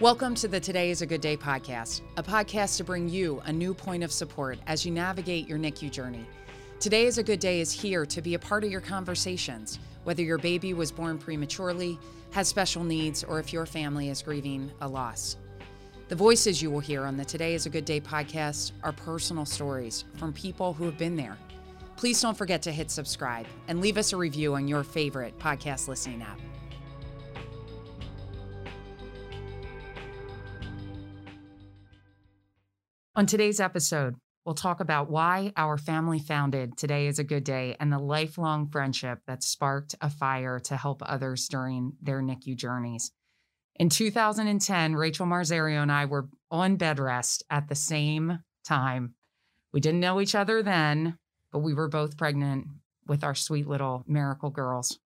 Welcome to the Today is a Good Day podcast, a podcast to bring you a new point of support as you navigate your NICU journey. Today is a Good Day is here to be a part of your conversations, whether your baby was born prematurely, has special needs, or if your family is grieving a loss. The voices you will hear on the Today is a Good Day podcast are personal stories from people who have been there. Please don't forget to hit subscribe and leave us a review on your favorite podcast listening app. On today's episode, we'll talk about why our family founded Today is a Good Day and the lifelong friendship that sparked a fire to help others during their NICU journeys. In 2010, Rachel Marzario and I were on bed rest at the same time. We didn't know each other then, but we were both pregnant with our sweet little miracle girls.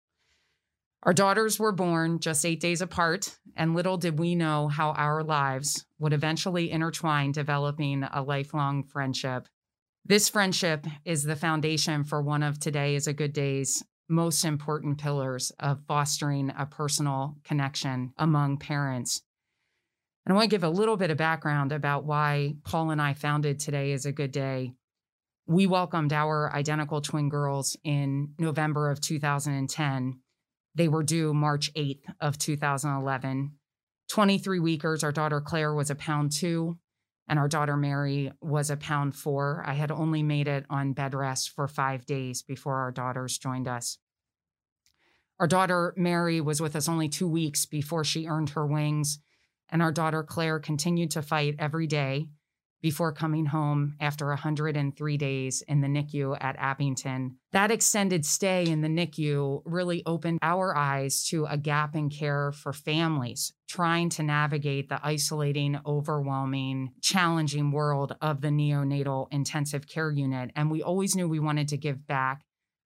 Our daughters were born just eight days apart, and little did we know how our lives would eventually intertwine, developing a lifelong friendship. This friendship is the foundation for one of Today is a Good Day's most important pillars of fostering a personal connection among parents. And I want to give a little bit of background about why Paul and I founded Today is a Good Day. We welcomed our identical twin girls in November of 2010 they were due March 8th of 2011. 23 weekers. Our daughter Claire was a pound two, and our daughter Mary was a pound four. I had only made it on bed rest for five days before our daughters joined us. Our daughter Mary was with us only two weeks before she earned her wings, and our daughter Claire continued to fight every day before coming home after 103 days in the NICU at Abington. That extended stay in the NICU really opened our eyes to a gap in care for families trying to navigate the isolating, overwhelming, challenging world of the neonatal intensive care unit. And we always knew we wanted to give back.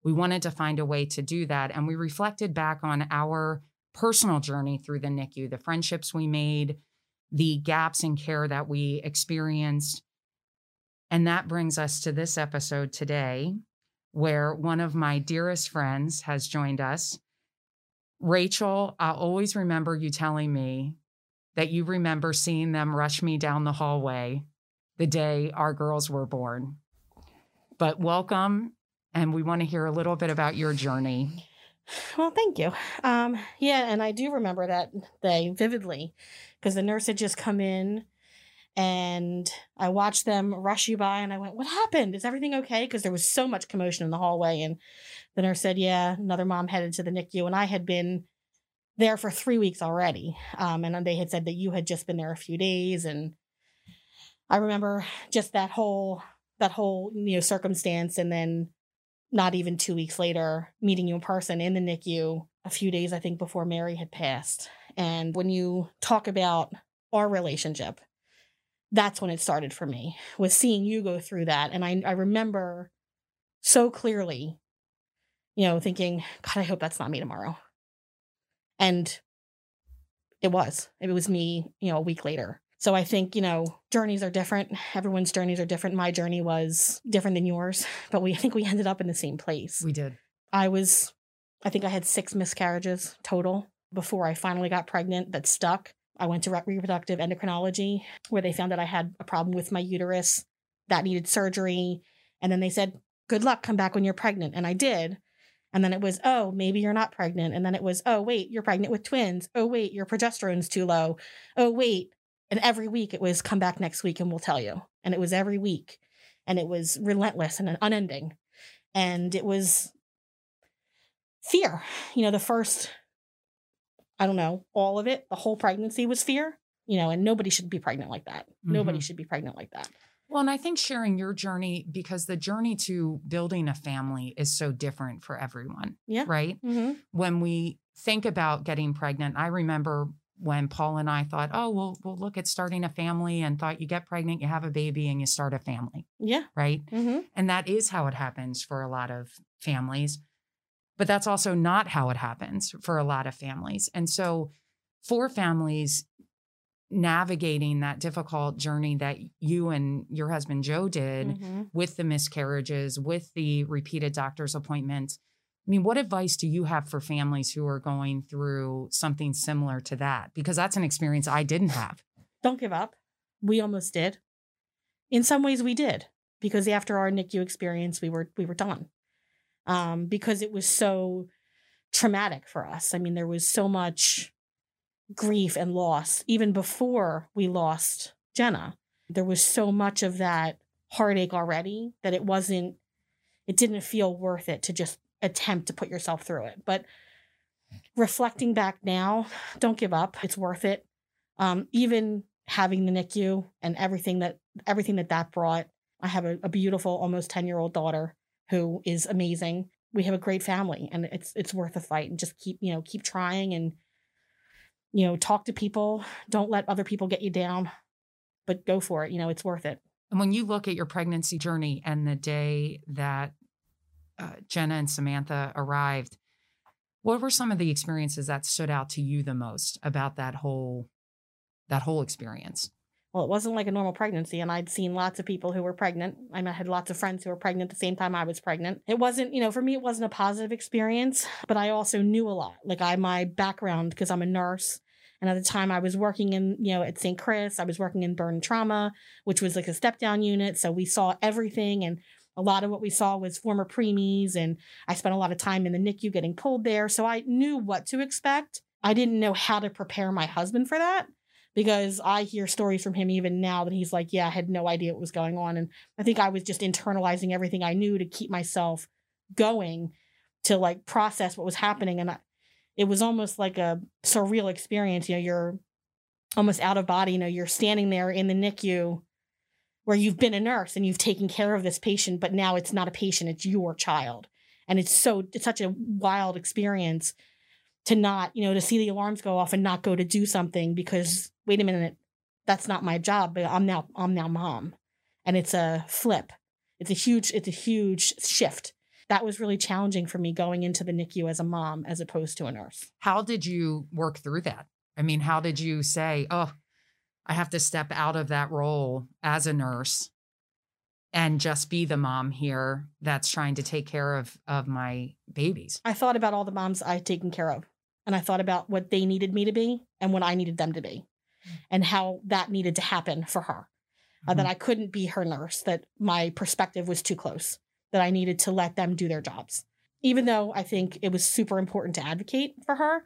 We wanted to find a way to do that. And we reflected back on our personal journey through the NICU, the friendships we made, the gaps in care that we experienced. And that brings us to this episode today, where one of my dearest friends has joined us. Rachel, I'll always remember you telling me that you remember seeing them rush me down the hallway the day our girls were born. But welcome, and we want to hear a little bit about your journey. Well, thank you. Um, yeah, and I do remember that day vividly because the nurse had just come in and I watched them rush you by and I went, What happened? Is everything okay? Because there was so much commotion in the hallway. And the nurse said, Yeah, another mom headed to the NICU. And I had been there for three weeks already. Um, and they had said that you had just been there a few days. And I remember just that whole that whole you know circumstance and then not even two weeks later, meeting you in person in the NICU a few days, I think, before Mary had passed. And when you talk about our relationship, that's when it started for me, was seeing you go through that. And I, I remember so clearly, you know, thinking, God, I hope that's not me tomorrow. And it was. It was me, you know, a week later. So I think, you know, journeys are different. Everyone's journeys are different. My journey was different than yours, but we I think we ended up in the same place. We did. I was I think I had 6 miscarriages total before I finally got pregnant that stuck. I went to reproductive endocrinology where they found that I had a problem with my uterus that needed surgery and then they said, "Good luck, come back when you're pregnant." And I did. And then it was, oh, maybe you're not pregnant. And then it was, oh, wait, you're pregnant with twins. Oh, wait, your progesterone's too low. Oh, wait, and every week it was come back next week and we'll tell you. And it was every week. And it was relentless and unending. And it was fear. You know, the first, I don't know, all of it, the whole pregnancy was fear, you know, and nobody should be pregnant like that. Mm-hmm. Nobody should be pregnant like that. Well, and I think sharing your journey because the journey to building a family is so different for everyone. Yeah. Right. Mm-hmm. When we think about getting pregnant, I remember when Paul and I thought, oh, well, we'll look at starting a family and thought you get pregnant, you have a baby, and you start a family. Yeah. Right. Mm-hmm. And that is how it happens for a lot of families. But that's also not how it happens for a lot of families. And so, for families navigating that difficult journey that you and your husband Joe did mm-hmm. with the miscarriages, with the repeated doctor's appointments, I mean, what advice do you have for families who are going through something similar to that? Because that's an experience I didn't have. Don't give up. We almost did. In some ways, we did because after our NICU experience, we were we were done um, because it was so traumatic for us. I mean, there was so much grief and loss even before we lost Jenna. There was so much of that heartache already that it wasn't. It didn't feel worth it to just attempt to put yourself through it. But reflecting back now, don't give up. It's worth it. Um, even having the NICU and everything that everything that that brought. I have a, a beautiful, almost ten year old daughter who is amazing. We have a great family, and it's it's worth a fight. And just keep you know keep trying and you know talk to people. Don't let other people get you down, but go for it. You know it's worth it. And when you look at your pregnancy journey and the day that uh, Jenna and Samantha arrived, what were some of the experiences that stood out to you the most about that whole that whole experience? Well, it wasn't like a normal pregnancy, and I'd seen lots of people who were pregnant. I had lots of friends who were pregnant the same time I was pregnant. It wasn't, you know, for me, it wasn't a positive experience, but I also knew a lot. Like I, my background, because I'm a nurse, and at the time I was working in, you know, at St. Chris, I was working in burn trauma, which was like a step down unit. So we saw everything and a lot of what we saw was former preemies, and I spent a lot of time in the NICU getting pulled there. So I knew what to expect. I didn't know how to prepare my husband for that because I hear stories from him even now that he's like, Yeah, I had no idea what was going on. And I think I was just internalizing everything I knew to keep myself going to like process what was happening. And I, it was almost like a surreal experience. You know, you're almost out of body. You know, you're standing there in the NICU where you've been a nurse and you've taken care of this patient, but now it's not a patient, it's your child. And it's so, it's such a wild experience to not, you know, to see the alarms go off and not go to do something because, wait a minute, that's not my job, but I'm now, I'm now mom. And it's a flip. It's a huge, it's a huge shift. That was really challenging for me going into the NICU as a mom as opposed to a nurse. How did you work through that? I mean, how did you say, oh, I have to step out of that role as a nurse and just be the mom here that's trying to take care of of my babies. I thought about all the moms I'd taken care of and I thought about what they needed me to be and what I needed them to be and how that needed to happen for her. Uh, mm-hmm. that I couldn't be her nurse, that my perspective was too close, that I needed to let them do their jobs. Even though I think it was super important to advocate for her,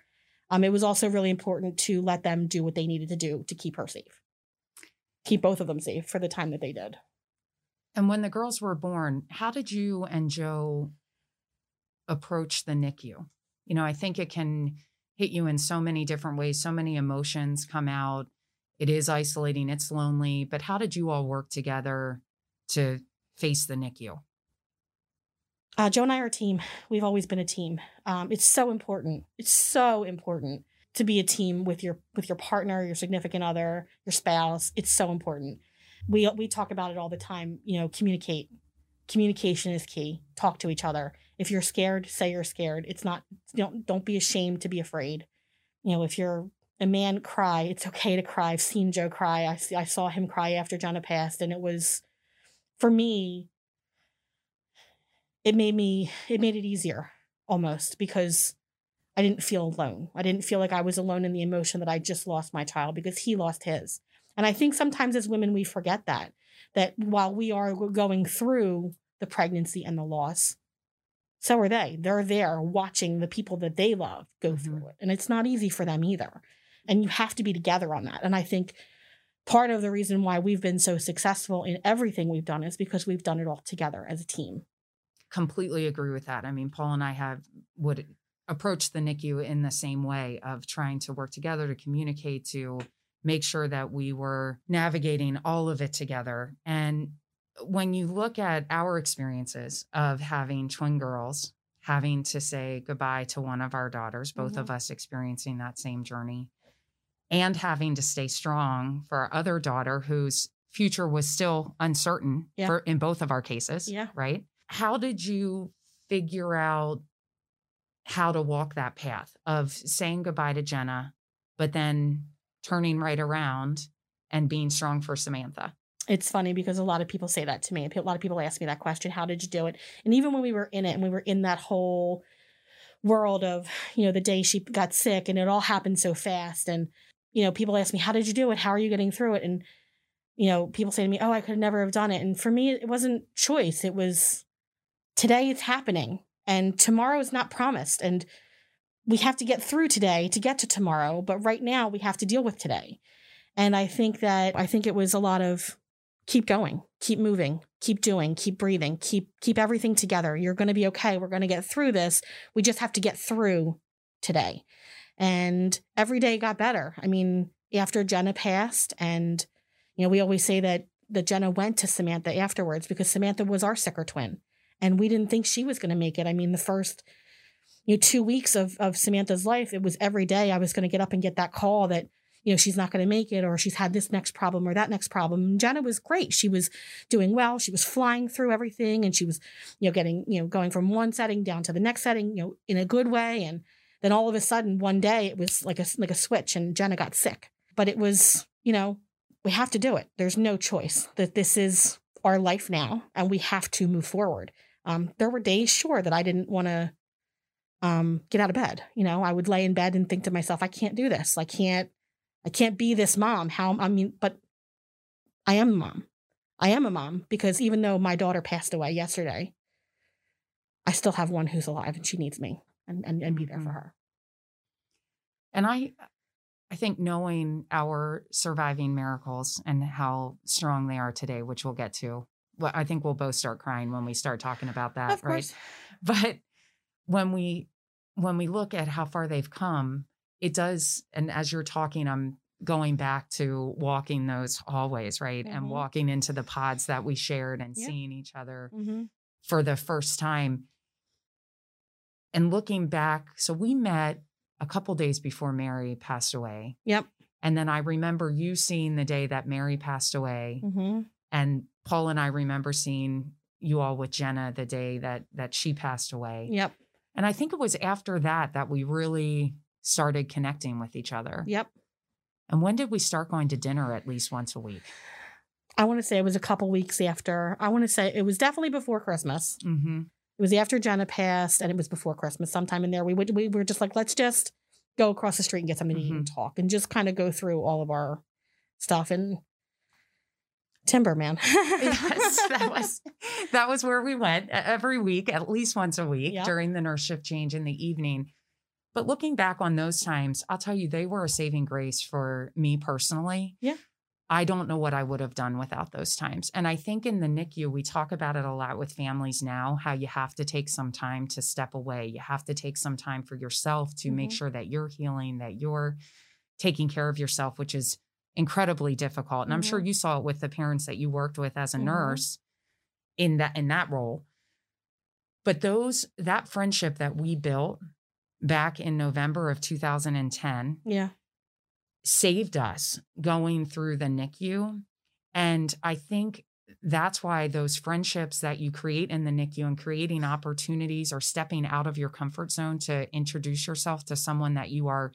um, it was also really important to let them do what they needed to do to keep her safe, keep both of them safe for the time that they did. And when the girls were born, how did you and Joe approach the NICU? You know, I think it can hit you in so many different ways, so many emotions come out. It is isolating, it's lonely, but how did you all work together to face the NICU? Uh, Joe and I are a team. We've always been a team. Um, it's so important. It's so important to be a team with your with your partner, your significant other, your spouse. It's so important. We we talk about it all the time. You know, communicate. Communication is key. Talk to each other. If you're scared, say you're scared. It's not. Don't don't be ashamed to be afraid. You know, if you're a man cry, it's okay to cry. I've seen Joe cry. I I saw him cry after Jenna passed, and it was, for me, it made me it made it easier almost because I didn't feel alone. I didn't feel like I was alone in the emotion that I just lost my child because he lost his. And I think sometimes as women we forget that that while we are going through the pregnancy and the loss, so are they. They're there watching the people that they love go mm-hmm. through it. And it's not easy for them either. And you have to be together on that. And I think part of the reason why we've been so successful in everything we've done is because we've done it all together as a team completely agree with that. I mean, Paul and I have would approach the NICU in the same way of trying to work together to communicate to make sure that we were navigating all of it together. And when you look at our experiences of having twin girls, having to say goodbye to one of our daughters, both mm-hmm. of us experiencing that same journey, and having to stay strong for our other daughter whose future was still uncertain yeah. for in both of our cases. Yeah. Right how did you figure out how to walk that path of saying goodbye to Jenna, but then turning right around and being strong for Samantha? It's funny because a lot of people say that to me. A lot of people ask me that question How did you do it? And even when we were in it and we were in that whole world of, you know, the day she got sick and it all happened so fast. And, you know, people ask me, how did you do it? How are you getting through it? And, you know, people say to me, oh, I could never have done it. And for me, it wasn't choice. It was today it's happening and tomorrow is not promised. And we have to get through today to get to tomorrow. But right now we have to deal with today. And I think that, I think it was a lot of keep going, keep moving, keep doing, keep breathing, keep keep everything together. You're going to be okay. We're going to get through this. We just have to get through today. And every day got better. I mean, after Jenna passed and you know, we always say that that Jenna went to Samantha afterwards because Samantha was our sicker twin and we didn't think she was going to make it. I mean, the first you know 2 weeks of of Samantha's life, it was every day I was going to get up and get that call that you know, she's not going to make it or she's had this next problem or that next problem. And Jenna was great. She was doing well. She was flying through everything and she was, you know, getting, you know, going from one setting down to the next setting, you know, in a good way. And then all of a sudden one day it was like a, like a switch and Jenna got sick. But it was, you know, we have to do it. There's no choice that this is our life now and we have to move forward. Um, there were days, sure, that I didn't want to um, get out of bed. You know, I would lay in bed and think to myself, I can't do this. I can't I can't be this mom. How, I mean, but I am a mom. I am a mom because even though my daughter passed away yesterday, I still have one who's alive and she needs me and, and, and be there for Mhm. her. And I I think knowing our surviving miracles and how strong they are today, which we'll get to. Well, I think we'll both start crying when we start talking about that, of right? course. But when we when we look at how far they've come, it does and as you're talking I'm going back to walking those hallways, right? Mhm. And walking into the pods that we shared and Yeah. seeing each other Mm-hmm. for the first time. And looking back, so we met a couple days before Mary passed away. Yep. And then I remember you seeing the day that Mary passed away. Mm-hmm. And Paul and I remember seeing you all with Jenna the day that that she passed away. Yep. And I think it was after that that we really started connecting with each other. Yep. And when did we start going to dinner at least once a week? I want to say it was a couple weeks after. I want to say it was definitely before Christmas. Mm-hmm. It was after Jenna passed, and it was before Christmas. Sometime in there, we would we were just like, let's just go across the street and get something to eat and talk, and just kind of go through all of our stuff and timber, man. yes, that was that was where we went every week, at least once a week Yep. during the nurse shift change in the evening. But looking back on those times, I'll tell you, they were a saving grace for me personally. Yeah. I don't know what I would have done without those times. And I think in the NICU, we talk about it a lot with families now how you have to take some time to step away. You have to take some time for yourself to make Mhm. sure that you're healing, that you're taking care of yourself, which is incredibly difficult. And I'm sure you saw it with the parents that you worked with as a Mhm. nurse in that in that role. But those that friendship that we built back in November of 2010 yeah. saved us going through the NICU. And I think that's why those friendships that you create in the NICU and creating opportunities or stepping out of your comfort zone to introduce yourself to someone that you are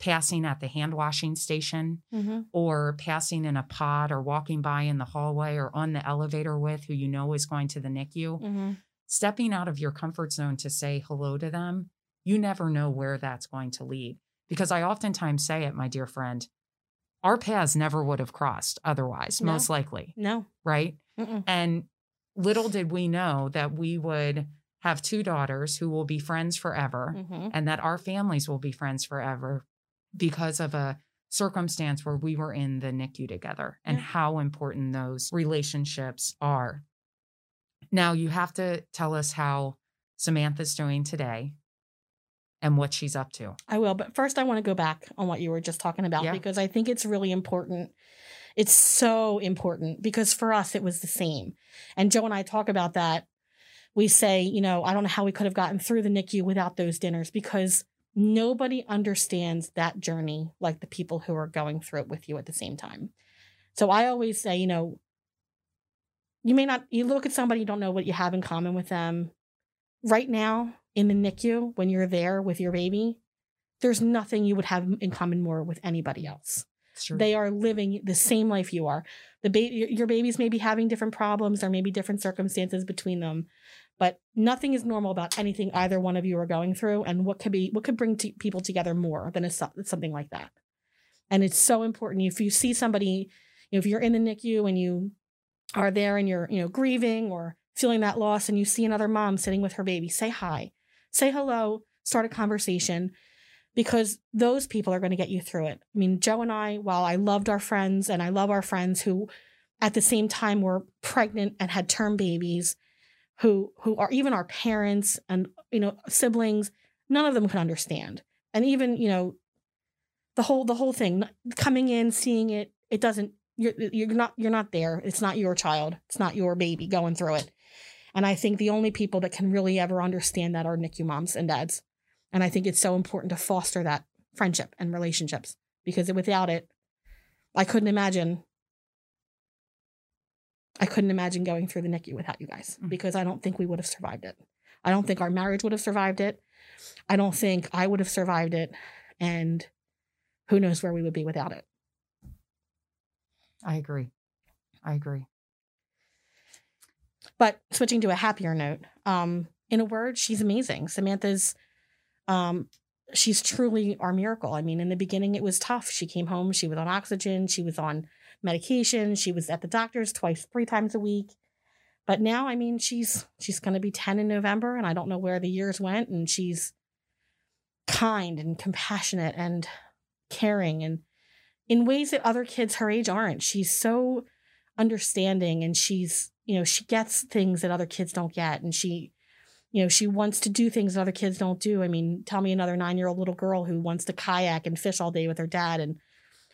passing at the hand washing station Mm-hmm. or passing in a pod or walking by in the hallway or on the elevator with who you know is going to the NICU, Mm-hmm. stepping out of your comfort zone to say hello to them, you never know where that's going to lead. Because I oftentimes say it, my dear friend, our paths never would have crossed otherwise, No. most likely, No. right? Mm-mm. And little did we know that we would have two daughters who will be friends forever Mm-hmm. and that our families will be friends forever because of a circumstance where we were in the NICU together and Yeah. how important those relationships are. Now, you have to tell us how Samantha's doing today and what she's up to. I will, but first I want to go back on what you were just talking about Yeah. because I think it's really important. It's so important because for us it was the same. And Joe and I talk about that. We say, you know, I don't know how we could have gotten through the NICU without those dinners because nobody understands that journey like the people who are going through it with you at the same time. So I always say, you know, you may not you look at somebody you don't know what you have in common with them right now in the NICU when you're there with your baby there's nothing you would have in common more with anybody else. They are living the same life you are. The baby your babies may be having different problems there may be different circumstances between them But nothing is normal about anything either one of you are going through, and what could be what could bring t- people together more than a, something like that. And it's so important if you see somebody, you know, if you're in the NICU and you are there and you're you know grieving or feeling that loss, and you see another mom sitting with her baby, say hi, say hello, start a conversation because those people are going to get you through it. I mean, Joe and I, while I loved our friends and I love our friends who at the same time were pregnant and had term babies who who are even our parents and you know siblings none of them could understand. And even you know the whole the whole thing coming in seeing it it doesn't you're you're not you're not there. It's not your child. It's not your baby going through it and i think the only people that can really ever understand that are nicu moms and dads and i think it's so important to foster that friendship and relationships because without it i couldn't imagine I couldn't imagine going through the NICU without you guys mm. because I don't think we would have survived it. I don't think our marriage would have survived it. I don't think I would have survived it. And who knows where we would be without it. I agree. I agree. But switching to a happier note, um, in a word, she's amazing. Samantha's um, she's truly our miracle. I mean, in the beginning it was tough. She came home, she was on oxygen, she was on medication. She was at the doctor's twice, three times a week. But now, I mean, she's she's going to be 10 in November and I don't know where the years went and she's kind and compassionate and caring and in ways that other kids her age aren't. She's so understanding and she's, you know, she gets things that other kids don't get and she you know, she wants to do things that other kids don't do. I mean, tell me another 9-year-old little girl who wants to kayak and fish all day with her dad and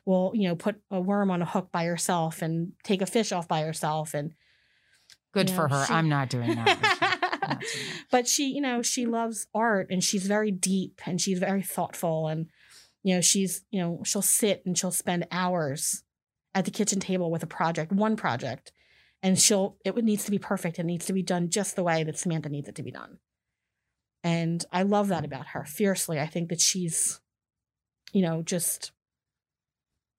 will, you know, put a worm on a hook by herself and take a fish off by herself. And good you know, for her. She... I'm not doing that. but she, you know, she loves art and she's very deep and she's very thoughtful. And, you know, she's, you know, she'll sit and she'll spend hours at the kitchen table with a project, one project. And she'll, it needs to be perfect. It needs to be done just the way that Samantha needs it to be done. And I love that about her fiercely. I think that she's, you know, just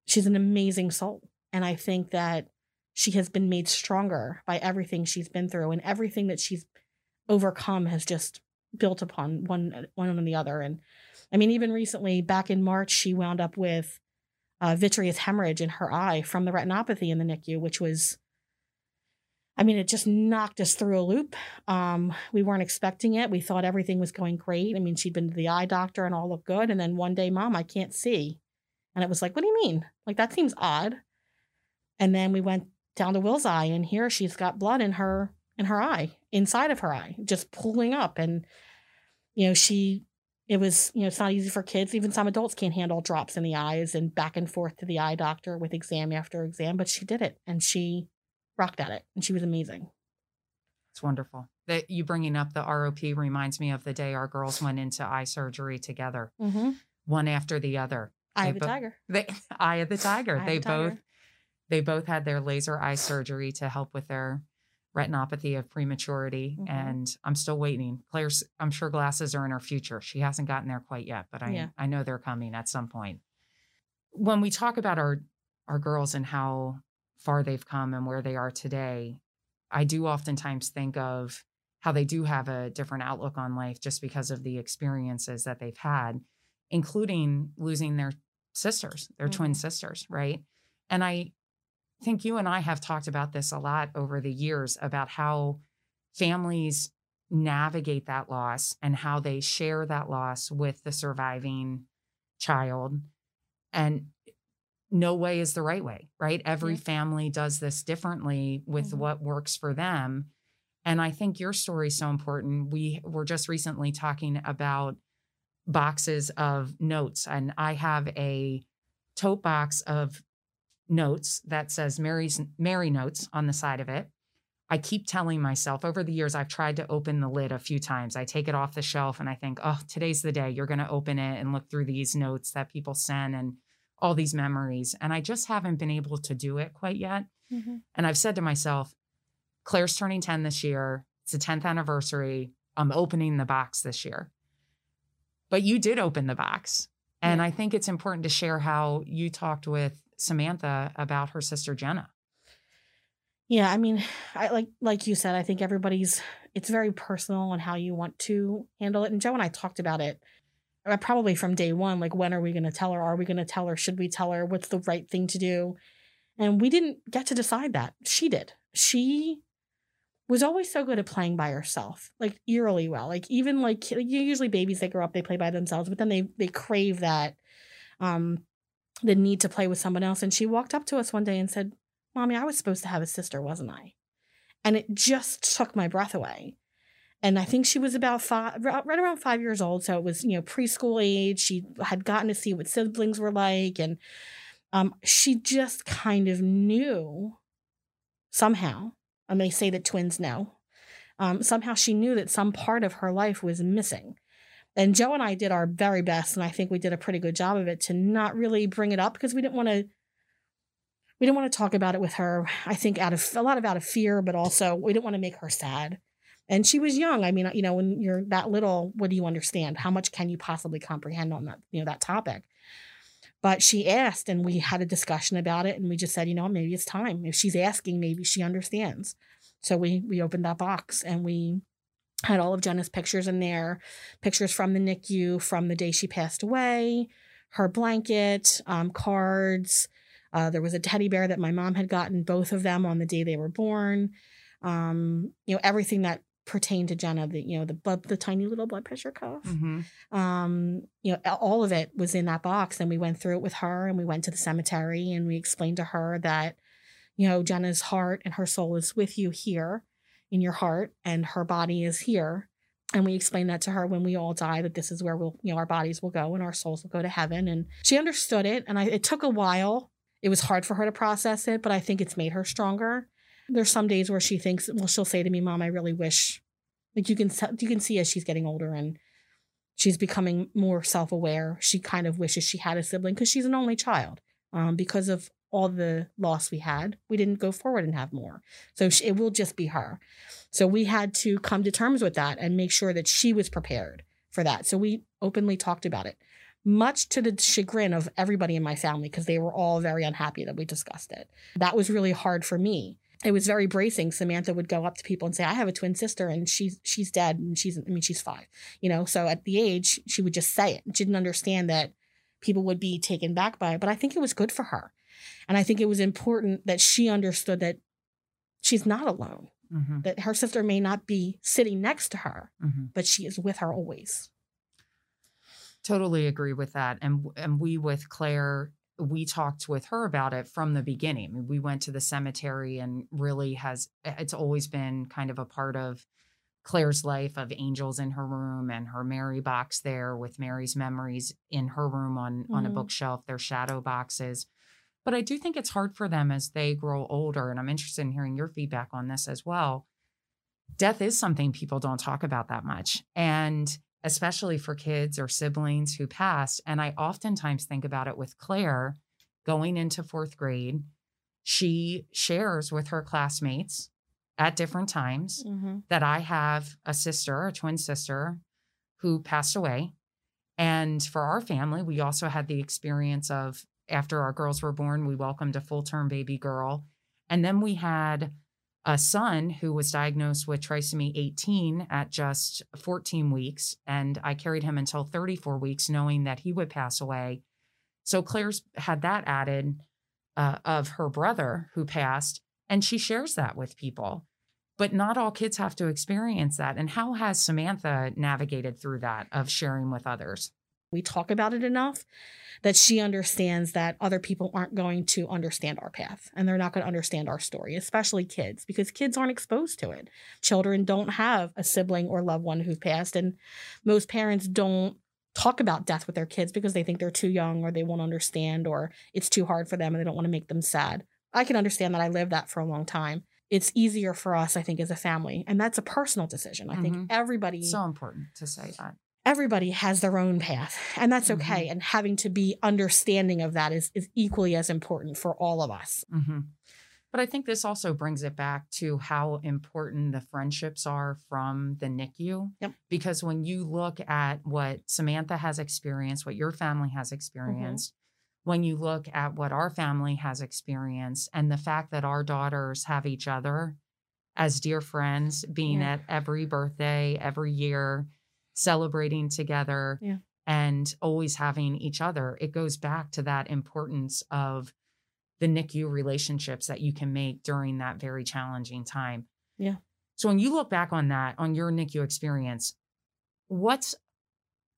she's an amazing soul. And I think that she has been made stronger by everything she's been through and everything that she's overcome has just built upon one one on the other. And I mean, even recently, back in March, she wound up with a vitreous hemorrhage in her eye from the retinopathy in the NICU, which was, I mean, it just knocked us through a loop. Um, we weren't expecting it. We thought everything was going great. I mean, she'd been to the eye doctor and all looked good. And then one day, mom, I can't see. And it was like, what do you mean? Like, that seems odd. And then we went down to Wills Eye, and here she's got blood in her in her eye, inside of her eye, just pulling up. And, you know, she it was, you know, it's not easy for kids. Even some adults can't handle drops in the eyes and back and forth to the eye doctor with exam after exam, but she did it and she rocked at it and she was amazing. It's wonderful. That you bringing up the ROP reminds me of the day our girls went into eye surgery together, mm-hmm. one after the other. Eye of the bo- tiger. They eye of the tiger. Eye they the both tiger. they both had their laser eye surgery to help with their retinopathy of prematurity. Mm-hmm. And I'm still waiting. Claire's I'm sure glasses are in her future. She hasn't gotten there quite yet, but I yeah. I know they're coming at some point. When we talk about our our girls and how far they've come and where they are today, I do oftentimes think of how they do have a different outlook on life just because of the experiences that they've had including losing their sisters, their mm-hmm. twin sisters, right? And I think you and I have talked about this a lot over the years about how families navigate that loss and how they share that loss with the surviving child. And no way is the right way, right? Every yeah. family does this differently with mm-hmm. what works for them. And I think your story is so important. We were just recently talking about boxes of notes. And I have a tote box of notes that says Mary's Mary notes on the side of it. I keep telling myself over the years, I've tried to open the lid a few times. I take it off the shelf and I think, oh, today's the day. You're going to open it and look through these notes that people send and all these memories. And I just haven't been able to do it quite yet. Mm-hmm. And I've said to myself, Claire's turning 10 this year. It's the 10th anniversary. I'm opening the box this year. But you did open the box. And yeah. I think it's important to share how you talked with Samantha about her sister Jenna. Yeah, I mean, I like like you said, I think everybody's it's very personal on how you want to handle it. And Joe and I talked about it probably from day one like, when are we going to tell her? Are we going to tell her? Should we tell her? What's the right thing to do? And we didn't get to decide that. She did. She was always so good at playing by herself, like eerily well. Like even like usually babies they grow up they play by themselves, but then they they crave that um the need to play with someone else. And she walked up to us one day and said, "Mommy, I was supposed to have a sister, wasn't I?" And it just took my breath away. And I think she was about five, right around five years old. So it was, you know, preschool age. She had gotten to see what siblings were like. And um, she just kind of knew somehow and they say that twins know. Um, somehow she knew that some part of her life was missing. And Joe and I did our very best, and I think we did a pretty good job of it to not really bring it up because we didn't want to. We didn't want to talk about it with her. I think out of a lot of out of fear, but also we didn't want to make her sad. And she was young. I mean, you know, when you're that little, what do you understand? How much can you possibly comprehend on that, you know, that topic? But she asked, and we had a discussion about it, and we just said, you know, maybe it's time. If she's asking, maybe she understands. So we we opened that box and we had all of Jenna's pictures in there, pictures from the NICU from the day she passed away, her blanket, um, cards. Uh, there was a teddy bear that my mom had gotten, both of them on the day they were born. Um, you know, everything that pertain to Jenna, the you know the blood, the tiny little blood pressure cuff. Mm-hmm. Um, you know, all of it was in that box, and we went through it with her, and we went to the cemetery, and we explained to her that, you know, Jenna's heart and her soul is with you here, in your heart, and her body is here. And we explained that to her when we all die that this is where we'll, you know, our bodies will go and our souls will go to heaven. And she understood it. And I, it took a while. It was hard for her to process it, but I think it's made her stronger there's some days where she thinks, well, she'll say to me, "Mom, I really wish." Like you can you can see as she's getting older and she's becoming more self aware. She kind of wishes she had a sibling because she's an only child. Um, because of all the loss we had, we didn't go forward and have more. So she, it will just be her. So we had to come to terms with that and make sure that she was prepared for that. So we openly talked about it, much to the chagrin of everybody in my family because they were all very unhappy that we discussed it. That was really hard for me it was very bracing. Samantha would go up to people and say, "I have a twin sister, and she's she's dead, and she's I mean she's five, you know." So at the age, she would just say it. She didn't understand that people would be taken back by it, but I think it was good for her, and I think it was important that she understood that she's not alone. Mm-hmm. That her sister may not be sitting next to her, mm-hmm. but she is with her always. Totally agree with that, and and we with Claire we talked with her about it from the beginning. I mean, we went to the cemetery and really has it's always been kind of a part of Claire's life of angels in her room and her Mary box there with Mary's memories in her room on mm-hmm. on a mm-hmm. bookshelf, their shadow boxes. But I do think it's hard for them as they grow older and I'm interested in hearing your feedback on this as well. Death is something people don't talk about that much. And especially for kids or siblings who passed. And I oftentimes think about it with Claire going into fourth grade. She shares with her classmates at different times mm-hmm. that I have a sister, a twin sister, who passed away. And for our family, we also had the experience of after our girls were born, we welcomed a full term baby girl. And then we had a son who was diagnosed with trisomy 18 at just 14 weeks. And I carried him until 34 weeks, knowing that he would pass away. So Claire's had that added uh, of her brother who passed, and she shares that with people. But not all kids have to experience that. And how has Samantha navigated through that of sharing with others? We talk about it enough that she understands that other people aren't going to understand our path and they're not going to understand our story, especially kids, because kids aren't exposed to it. Children don't have a sibling or loved one who've passed, and most parents don't talk about death with their kids because they think they're too young or they won't understand or it's too hard for them and they don't want to make them sad. I can understand that. I lived that for a long time. It's easier for us, I think, as a family. And that's a personal decision. I mm-hmm. think everybody. So important to say that everybody has their own path and that's okay mm-hmm. and having to be understanding of that is, is equally as important for all of us mm-hmm. but i think this also brings it back to how important the friendships are from the nicu yep. because when you look at what samantha has experienced what your family has mm-hmm. experienced mm-hmm. when you look at what our family has experienced and the fact that our daughters have each other as dear friends, being Yeah. at every birthday, every year, celebrating together, Yeah. and always having each other. It goes back to that importance of the NICU relationships that you can make during that very challenging time. Yeah. So when you look back on that, on your NICU experience, what's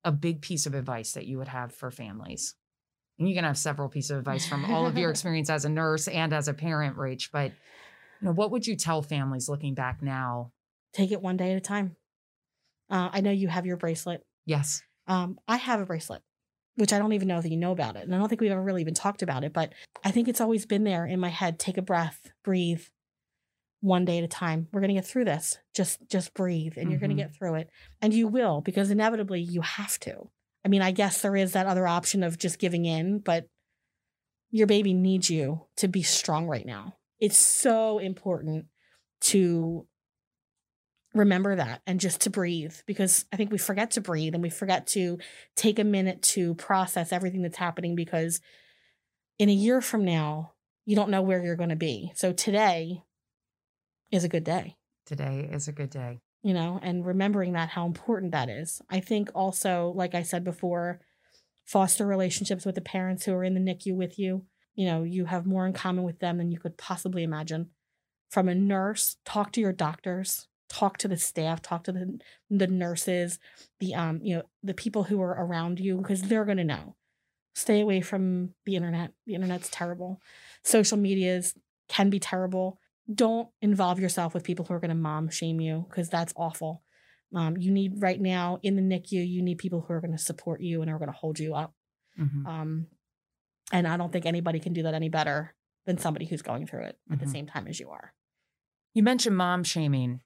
a big piece of advice that you would have for families? And you can have several pieces of advice from all of your experience as a nurse and as a parent, Rach, but you know, what would you tell families looking back now? Take it one day at a time. Uh, I know you have your bracelet. Yes. Um, I have a bracelet, which I don't even know that you know about it. And I don't think we've ever really even talked about it, but I think it's always been there in my head. Take a breath, breathe one day at a time. We're going to get through this. Just just breathe and you're going to get through it. And you will because inevitably you have to. I mean, I guess there is that other option of just giving in, but your baby needs you to be strong right now. It's so important to remember that and just to breathe because I think we forget to breathe and we forget to take a minute to process everything that's happening because in a year from now, you don't know where you're going to be. So today is a good day, Today is a good day. you know, and remembering that how important that is. I think also, like I said before, foster relationships with the parents who are in the NICU with you. You know, you have more in common with them than you could possibly imagine. From a nurse, talk to your doctors, talk to the staff, talk to the the nurses, the um, you know, the people who are around you because they're going to know. Stay away from the internet. The internet's terrible. Social medias can be terrible. Don't involve yourself with people who are going to mom shame you because that's awful. Um, you need right now in the NICU, you need people who are going to support you and are going to hold you up. Mhm. Um, and I don't think anybody can do that any better than somebody who's going through it at the Mhm. same time as you are. You mentioned mom shaming.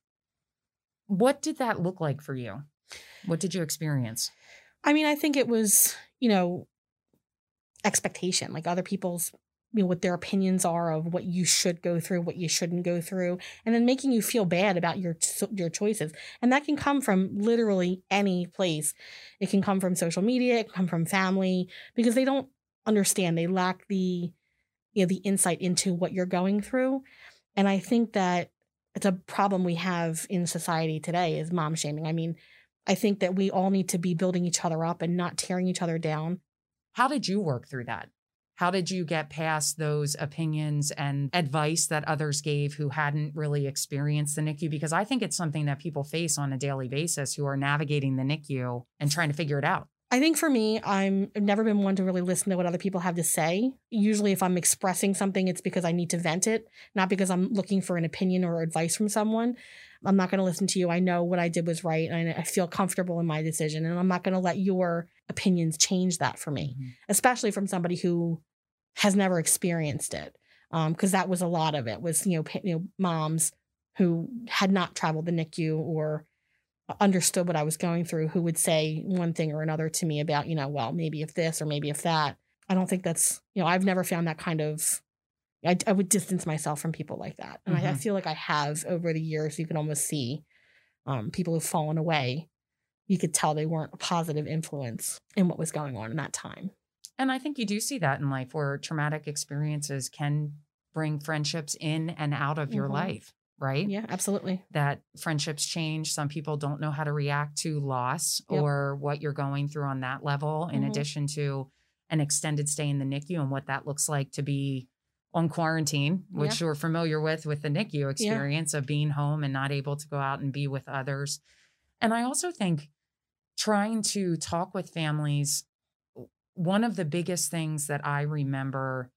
What did that look like for you? What did you experience? I mean, I think it was, you know, expectation, like other people's, you know, what their opinions are of what you should go through, what you shouldn't go through, and then making you feel bad about your your choices. And that can come from literally any place. It can come from social media, it can come from family, because they don't understand. They lack the, you know, the insight into what you're going through. And I think that it's a problem we have in society today is mom shaming. I mean, I think that we all need to be building each other up and not tearing each other down. How did you work through that? How did you get past those opinions and advice that others gave who hadn't really experienced the NICU? Because I think it's something that people face on a daily basis who are navigating the NICU and trying to figure it out. I think for me, I'm I've never been one to really listen to what other people have to say. Usually if I'm expressing something, it's because I need to vent it, not because I'm looking for an opinion or advice from someone. I'm not going to listen to you. I know what I did was right and I feel comfortable in my decision and I'm not going to let your opinions change that for me, especially from somebody who has never experienced it. Um because that was a lot of it was, you know, you know, moms who had not traveled the NICU or understood what I was going through who would say one thing or another to me about, you know, well, maybe if this or maybe if that. I don't think that's, you know, I've never found that kind of, I, I would distance myself from people like that. And I, I Mhm. feel like I have over the years. You can almost see um, people who've fallen away. You could tell they weren't a positive influence in what was going on in that time. And I think you do see that in life where traumatic experiences can bring friendships in and out of your Mhm. life, right? Yeah, absolutely. that friendships change. Some people don't know how to react to loss Yep. or what you're going through on that level, in Mhm. addition to an extended stay in the NICU and what that looks like to be on quarantine, which you're familiar with with the NICU experience of being home and not able to go out and be with others. And I also think trying to talk with families, one of the biggest things that I remember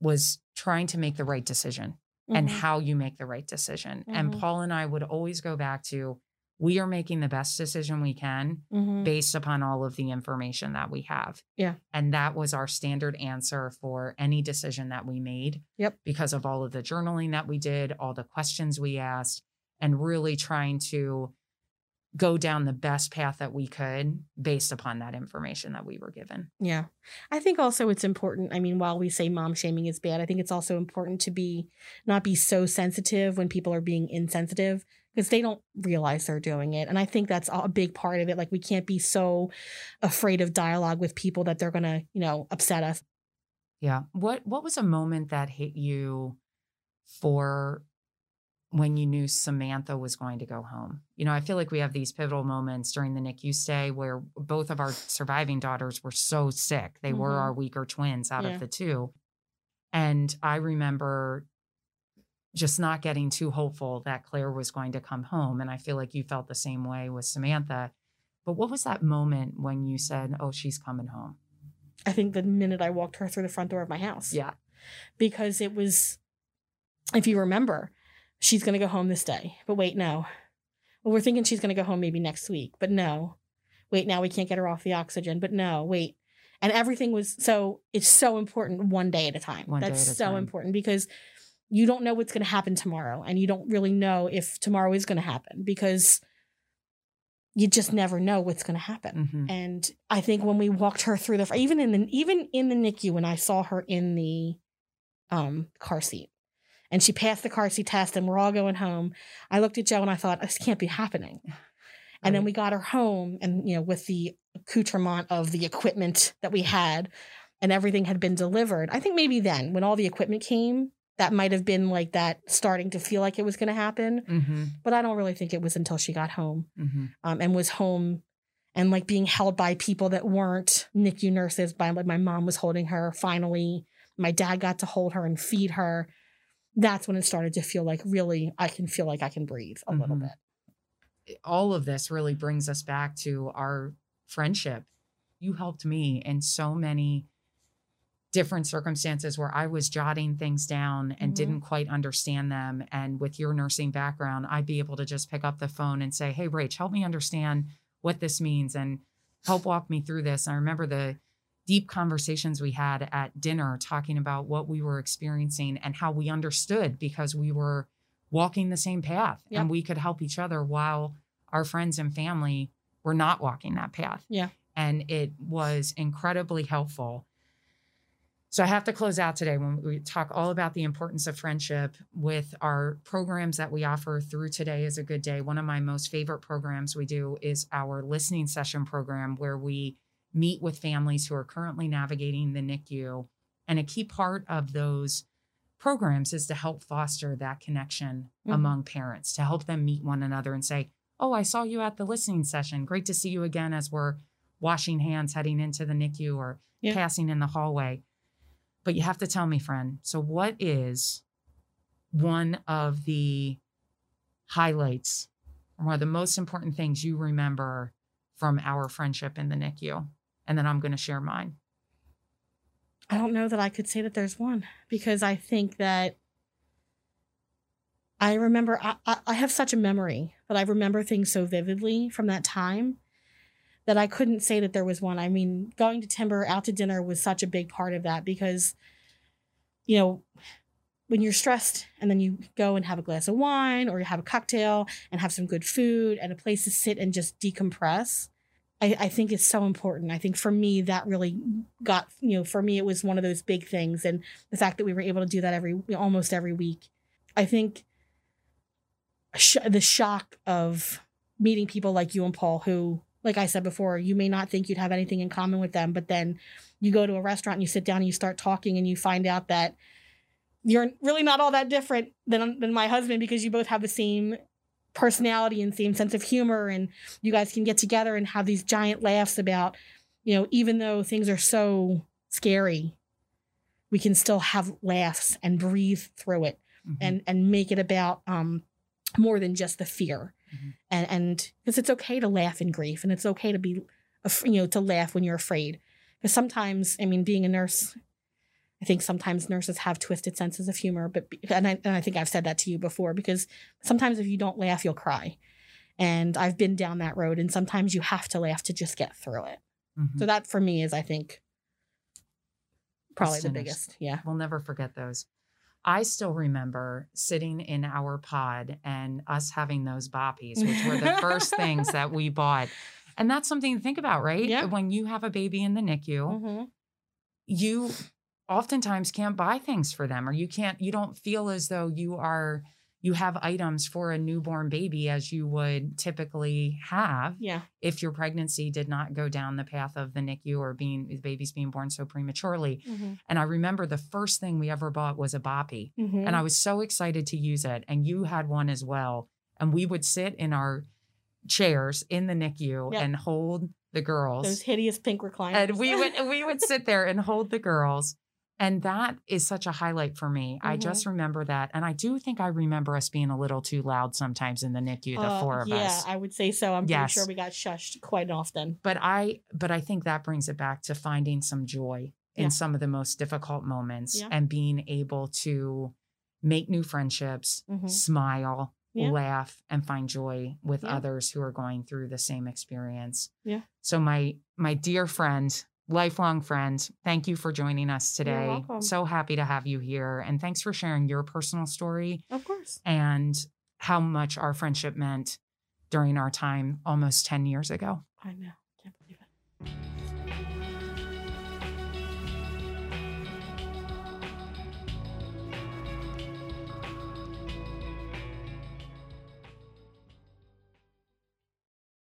was trying to make the right decision and Mhm. how you make the right decision. And Mhm. Paul and I would always go back to we are making the best decision we can Mhm. based upon all of the information that we have. Yeah. And that was our standard answer for any decision that we made. Yep. Because of all of the journaling that we did, all the questions we asked, and really trying to go down the best path that we could based upon that information that we were given. Yeah. I think also it's important. I mean, while we say mom shaming is bad, I think it's also important to be not be so sensitive when people are being insensitive because they don't realize they're doing it. And I think that's a big part of it. Like we can't be so afraid of dialogue with people that they're going to, you know, upset us. Yeah. What what was a moment that hit you for when you knew Samantha was going to go home? You know, I feel like we have these pivotal moments during the NICU stay where both of our surviving daughters were so sick. They were Mhm. our weaker twins out Yeah. of the two. And I remember just not getting too hopeful that Claire was going to come home. And I feel like you felt the same way with Samantha. But what was that moment when you said, oh, she's coming home? I think the minute I walked her through the front door of my house. Yeah. Because it was, if you remember, she's going to go home this day. But wait, no. Well, we're thinking she's going to go home maybe next week. But no. Wait, now we can't get her off the oxygen. But no, wait. And everything was so, it's so important one day at a time. One day That's so time. important because you don't know what's going to happen tomorrow. And you don't really know if tomorrow is going to happen because you just never know what's going to happen. Mhm. And I think when we walked her through the even in the even in the NICU when I saw her in the um car seat and she passed the car seat test and we're all going home, I looked at Joe and I thought this can't be happening. And then we got her home and you know with the accoutrement of the equipment that we had and everything had been delivered. I think maybe then when all the equipment came that might have been like that starting to feel like it was going to happen, Mhm. but I don't really think it was until she got home Mhm. um, and was home and like being held by people that weren't NICU nurses. By like my mom was holding her. Finally, my dad got to hold her and feed her. That's when it started to feel like really I can feel like I can breathe a little Mhm. bit. all of this really brings us back to our friendship. You helped me in so many different circumstances where I was jotting things down and Mhm. didn't quite understand them. And with your nursing background, I'd be able to just pick up the phone and say, Hey, Rach, help me understand what this means and help walk me through this. And I remember the deep conversations we had at dinner talking about what we were experiencing and how we understood because we were walking the same path Yep. and we could help each other while our friends and family were not walking that path. Yeah. And it was incredibly helpful. So I have to close out today when we talk all about the importance of friendship with our programs that we offer through Today is a Good Day. One of my most favorite programs we do is our listening session program where we meet with families who are currently navigating the NICU. And a key part of those programs is to help foster that connection Mhm. among parents, to help them meet one another and say, Oh, I saw you at the listening session. Great to see you again as we're washing hands heading into the NICU or Yeah. passing in the hallway. But you have to tell me, friend. So, what is one of the highlights or one of the most important things you remember from our friendship in the NICU? And then I'm going to share mine. I don't know that I could say that there's one because I think that I remember I, I, have such a memory, but I remember things so vividly from that time that I couldn't say that there was one. I mean, going to Timber out to dinner was such a big part of that because, you know, when you're stressed and then you go and have a glass of wine or you have a cocktail and have some good food and a place to sit and just decompress. I, I think it's so important. I think for me, that really got, you know, for me, it was one of those big things. And the fact that we were able to do that every, almost every week. I think sh- the shock of meeting people like you and Paul, who, like I said before, you may not think you'd have anything in common with them, but then you go to a restaurant and you sit down and you start talking and you find out that you're really not all that different than, than my husband because you both have the same personality and same sense of humor and you guys can get together and have these giant laughs about you know even though things are so scary we can still have laughs and breathe through it Mhm. and and make it about um more than just the fear Mhm. and and because it's okay to laugh in grief and it's okay to be you know to laugh when you're afraid because sometimes i mean being a nurse i think sometimes nurses have twisted senses of humor but and I, and I think i've said that to you before because sometimes if you don't laugh you'll cry and i've been down that road and sometimes you have to laugh to just get through it Mhm. so that for me is i think probably the biggest yeah We'll never forget those. I still remember sitting in our pod and us having those boppies, which were the first things that we bought. And that's something to think about, right? Yeah. When you have a baby in the NICU, hmm you oftentimes can't buy things for them or you can't, you don't feel as though you are you have items for a newborn baby as you would typically have Yeah. if your pregnancy did not go down the path of the NICU or being the baby's being born so prematurely. Mm-hmm. And I remember the first thing we ever bought was a boppy. And I was so excited to use it. And you had one as well. And we would sit in our chairs in the NICU Yep. and hold the girls. those hideous pink recliners. and we would we would sit there and hold the girls. And that is such a highlight for me. I Mhm. just remember that. And I do think I remember us being a little too loud sometimes in the NICU, the Uh, four of yeah, us. Yeah, I would say so. I'm Yes. pretty sure we got shushed quite often. But I but I think that brings it back to finding some joy in Yeah. some of the most difficult moments Yeah. and being able to make new friendships, Mhm. smile, Yeah. laugh, and find joy with others who are going through the same experience. Yeah. So my my dear friend, lifelong friend, thank you for joining us today. So happy to have you here. And thanks for sharing your personal story Of course. and how much our friendship meant during our time almost 10 years ago. I know. Can't believe it.